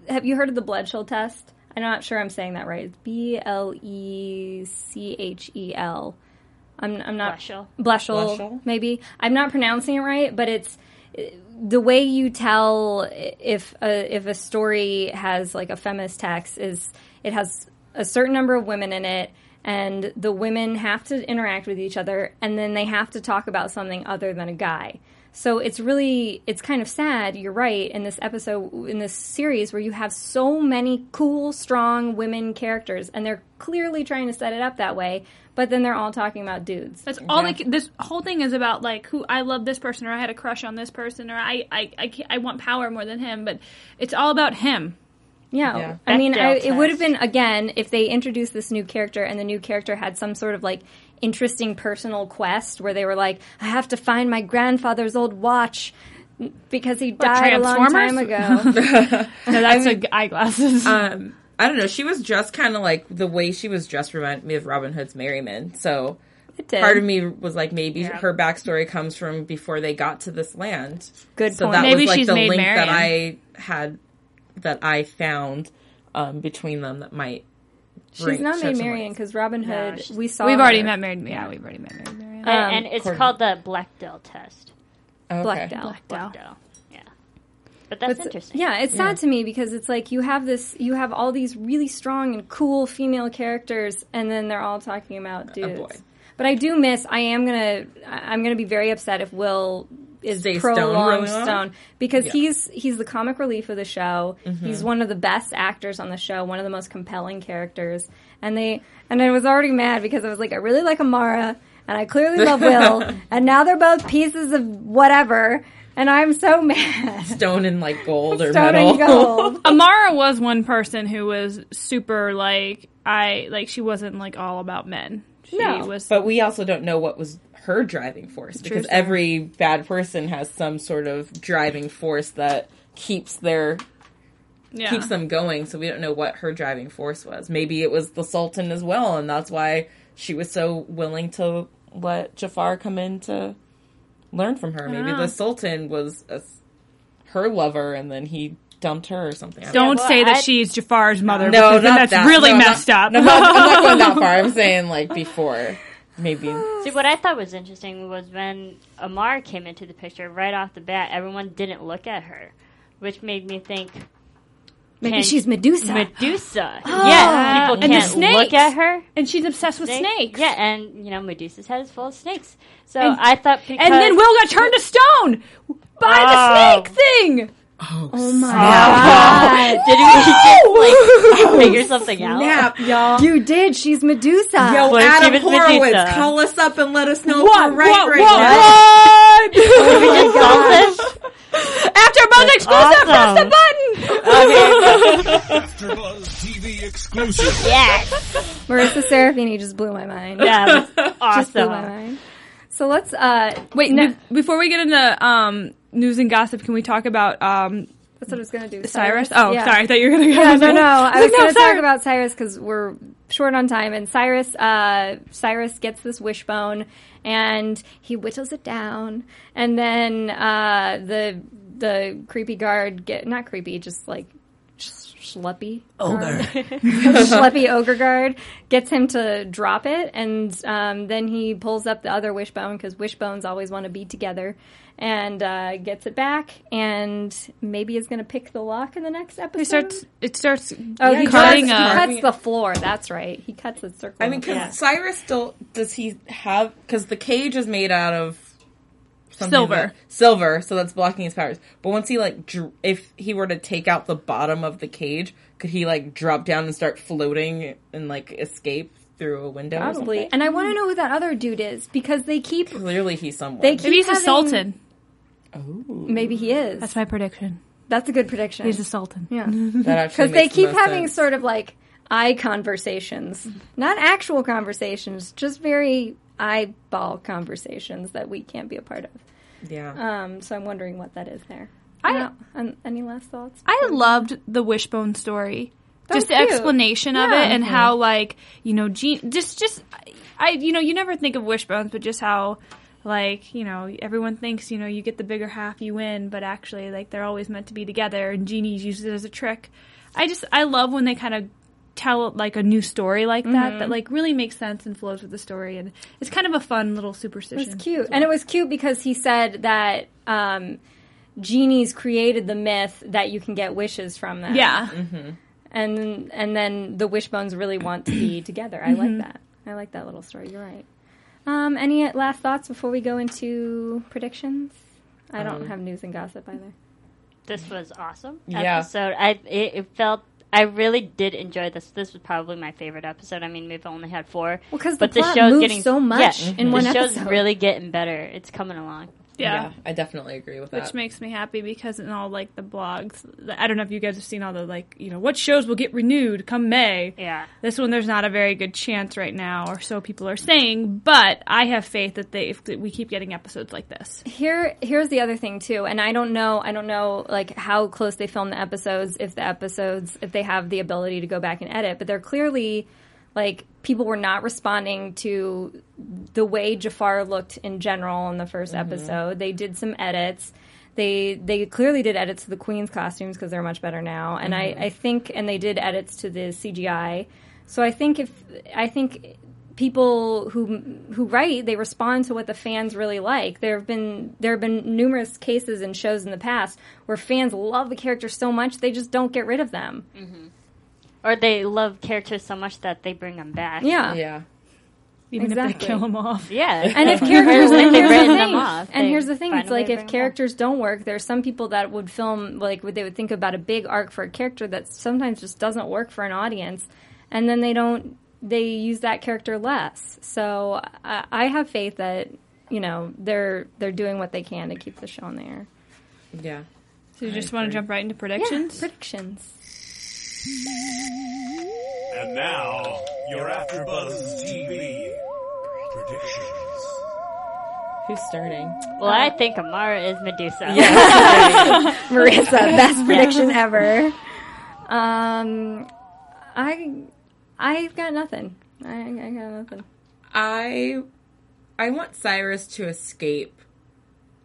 have you heard of the blood chill test? I'm not sure I'm saying that right. It's B L E C H E L. I'm I'm not Bleshel. Bleshel, Bleshel? maybe. I'm not pronouncing it right, but it's the way you tell if a, if a story has like a feminist text is it has a certain number of women in it and the women have to interact with each other and then they have to talk about something other than a guy. So it's really it's kind of sad you're right in this episode in this series where you have so many cool strong women characters and they're clearly trying to set it up that way but then they're all talking about dudes. That's all they, this whole thing is about like who I love this person or I had a crush on this person or I I I, I want power more than him, but it's all about him. Yeah, Yeah. I mean, I, it would have been again if they introduced this new character and the new character had some sort of like interesting personal quest where they were like, I have to find my grandfather's old watch because he died a long time ago. No, that's a eyeglasses. Um, I don't know. She was dressed kind of like the way she was dressed reminded me of Robin Hood's Maid Marian. So It did. part of me was like, maybe her backstory comes from before they got to this land. Good so point. that Maybe was like she's the made link that I had, that I found um, between them that might. She's not shed Maid Marian because Robin No, Hood. she's- we saw. we've already her. met Mary. Yeah, we've already met Mary. Marianne. and, and it's according- called the Blackdell test. Okay. Blackdell. Blackdell. Yeah. But that's But interesting. Yeah, it's sad to me because it's like you have this, you have all these really strong and cool female characters, and then they're all talking about dudes. boy. But I do miss. I am gonna. I'm gonna be very upset if Will is Stays pro Stone long really? Stone because Yeah. Mm-hmm. he's he's the comic relief of the show. He's one of the best actors on the show, one of the most compelling characters. And they and I was already mad because I was like, I really like Amara, and I clearly love Will, and now they're both pieces of whatever, and I'm so mad. Stone and like gold or Stone metal. and gold. Amara was one person who was super like I like she wasn't like all about men. She No. was But we also don't know what was her driving force because sir. every bad person has some sort of driving force that keeps their yeah. keeps them going. So we don't know what her driving force was. Maybe it was the Sultan as well, and that's why she was so willing to let Jafar come in to learn from her. Maybe know. the Sultan was a, her lover, and then he dumped her or something. Don't Don't well, say that I- she's Jafar's mother. No, because then that's that. really No, messed not, up. No, I'm not, I'm not going that far. I'm saying like before, maybe. See, what I thought was interesting was when Amar came into the picture right off the bat, everyone didn't look at her, which made me think Maybe she's Medusa. Medusa. yeah, people And the can't look at her. and she's obsessed with Snake- snakes. Yeah, and you know Medusa's head is full of snakes. So And- I thought because And then Will got turned to stone by Oh. the snake thing. Oh my god! did he just like figure something out? Y'all. You did. She's Medusa. Yo, What if she Adam was Horowitz, Medusa? call us up and let us know What? if we're right what? right what? now. We just solved this? After Buzz exclusive, press the awesome. button. AfterBuzz TV exclusive. Yes. Marissa Serafini just blew my mind. Yeah, it was just blew my awesome. mind. So let's. uh Wait, no- be- before we get into um, news and gossip, can we talk about um, That's what I was going to do. Cyrus. Oh, Yeah. sorry. I thought you were gonna. Yeah, no, no. I was No, going to sorry. talk about Cyrus because we're short on time. And Cyrus, uh, Cyrus gets this wishbone, and he whittles it down, and then uh, the the creepy guard get not creepy, just like sh- schleppy. Ogre. schleppy ogre guard gets him to drop it, and um, then he pulls up the other wishbone because wishbones always want to be together, and uh, gets it back, and maybe is going to pick the lock in the next episode. It starts. It starts Oh, he, cutting cuts, he cuts the floor. That's right. He cuts a circle. I mean, because Yeah. Cyrus still does he have because the cage is made out of something Silver. that- silver, so that's blocking his powers. But once he like, dr- if he were to take out the bottom of the cage, could he like drop down and start floating and like escape through a window? or probably. something? And I want to know who that other dude is because they keep. Clearly, he's someone. They keep Maybe he's a having- sultan. Oh. Maybe he is. That's my prediction. That's a good prediction. He's a sultan. yeah. Because they makes the keep having sense. sort of like eye conversations, not actual conversations, just very eyeball conversations that we can't be a part of. yeah. Um, so I'm wondering what that is there. I- No, um, any last thoughts? I loved the wishbone story. was just the cute. explanation of Yeah. it and how like, you know, Jean just just I you know, you never think of wishbones, but just how like, you know, everyone thinks, you know, you get the bigger half, you win, but actually like they're always meant to be together and Genie's used it as a trick. I just I love when they kind of tell like a new story like that Mm-hmm. that like really makes sense and flows with the story and it's kind of a fun little It superstition. was cute, and it was cute because he said that um, genies created the myth that you can get wishes from them. Yeah. and and then the wishbones really want to be together. I Mm-hmm. like that. I like that little story. You're right. Um, any last thoughts before we go into predictions? I don't Um, have news and gossip either. This was awesome Yeah. episode. I it, it felt I really did enjoy this. This was probably my favorite episode. I mean, we've only had four, Well, 'cause the but the show's getting so much yeah, in one the show's episode. really getting better. It's coming along. Yeah. I definitely agree with that. which makes me happy because in all like the blogs i don't know if you guys have seen all the like you know what shows will get renewed come may Yeah. this one there's not a very good chance right now or so people are saying but i have faith that they if we keep getting episodes like this Here, here's the other thing too, and I don't know, I don't know like how close they film the episodes, if the episodes, if they have the ability to go back and edit, but they're clearly like people were not responding to the way Jafar looked in general in the 1st mm-hmm. episode. They did some edits. They they clearly did edits to the Queen's costumes because they're much better now, and I, mm-hmm. I think and they did edits to the CGI. So I think if I think people who who write they respond to what the fans really like. There have been there have been numerous cases and shows in the past where fans love the character so much they just don't get rid of them. Mm-hmm. Or they love characters so much that they bring them back. Yeah. yeah. even if Exactly. they kill them off Yeah. And if characters, Or and if they've here's the written thing, them off, and they here's the thing, find it's a way like to if bring them characters don't work, there's some people that would film like would they would think about a big arc for a character that sometimes just doesn't work for an audience, and then they don't they use that character less. So I, I have faith that you know they're they're doing what they can to keep the show on the air. Yeah. so you just want to jump right into predictions predictions. And now, your AfterBuzz TV predictions. Who's starting? well, I think Amara is Medusa. Yeah. Marissa, best prediction ever. Um, I I've got nothing. I, I got nothing. I I want Cyrus to escape.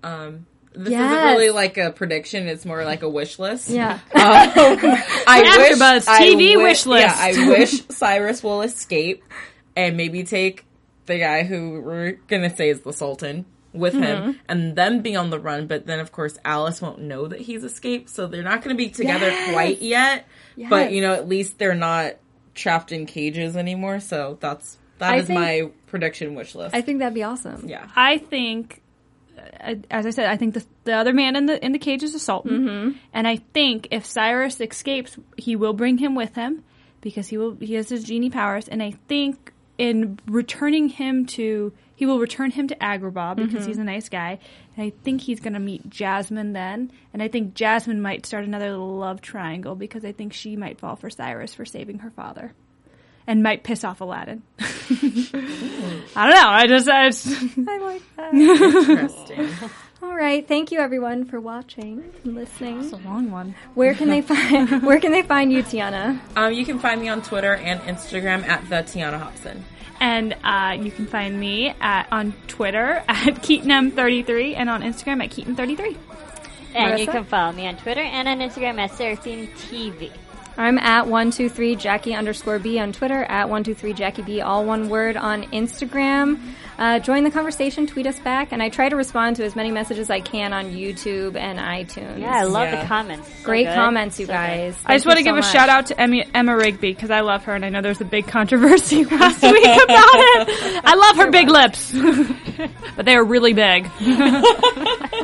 Um, this Yes. isn't really like a prediction; it's more like a wish list. Yeah. I wish AfterBuzz I TV wi- wish list. Yeah, I wish Cyrus will escape and maybe take the guy who we're gonna say is the Sultan with Mm-hmm. him, and then be on the run. But then, of course, Alice won't know that he's escaped, so they're not gonna be together Yes. quite yet. But you know, at least they're not trapped in cages anymore. So that's that I is think- my prediction wish list. I think that'd be awesome. yeah. I think, as I said, I think the, the other man in the in the cage is a sultan, mm-hmm. and I think if Cyrus escapes, he will bring him with him because he will he has his genie powers, and I think in returning him to he will return him to Agrabah because mm-hmm. he's a nice guy, and I think he's going to meet Jasmine then, and I think Jasmine might start another little love triangle because I think she might fall for Cyrus for saving her father, and might piss off Aladdin. I don't know. I just, I just I like that. Interesting. All right. Thank you everyone for watching and listening. it's a long one. Where can they find Where can they find you, Tiana? um, you can find me on Twitter and Instagram at the Tiana Hobson. And uh, you can find me at on Twitter at KeatonM33 and on Instagram at Keaton33. And you can follow me on Twitter and on Instagram at Serafini TV. I'm at one two three Jackie underscore B on Twitter, at one two three Jackie B, all one word on Instagram. Uh, join the conversation, tweet us back, and I try to respond to as many messages as I can on YouTube and iTunes. Yeah, I love Yeah. the comments. So Great good. comments, you So guys. I just want to you give so a much. shout out to Emmy, Emma Rigby because I love her and I know there's a big controversy last week about it. I love her big lips, but they are really big.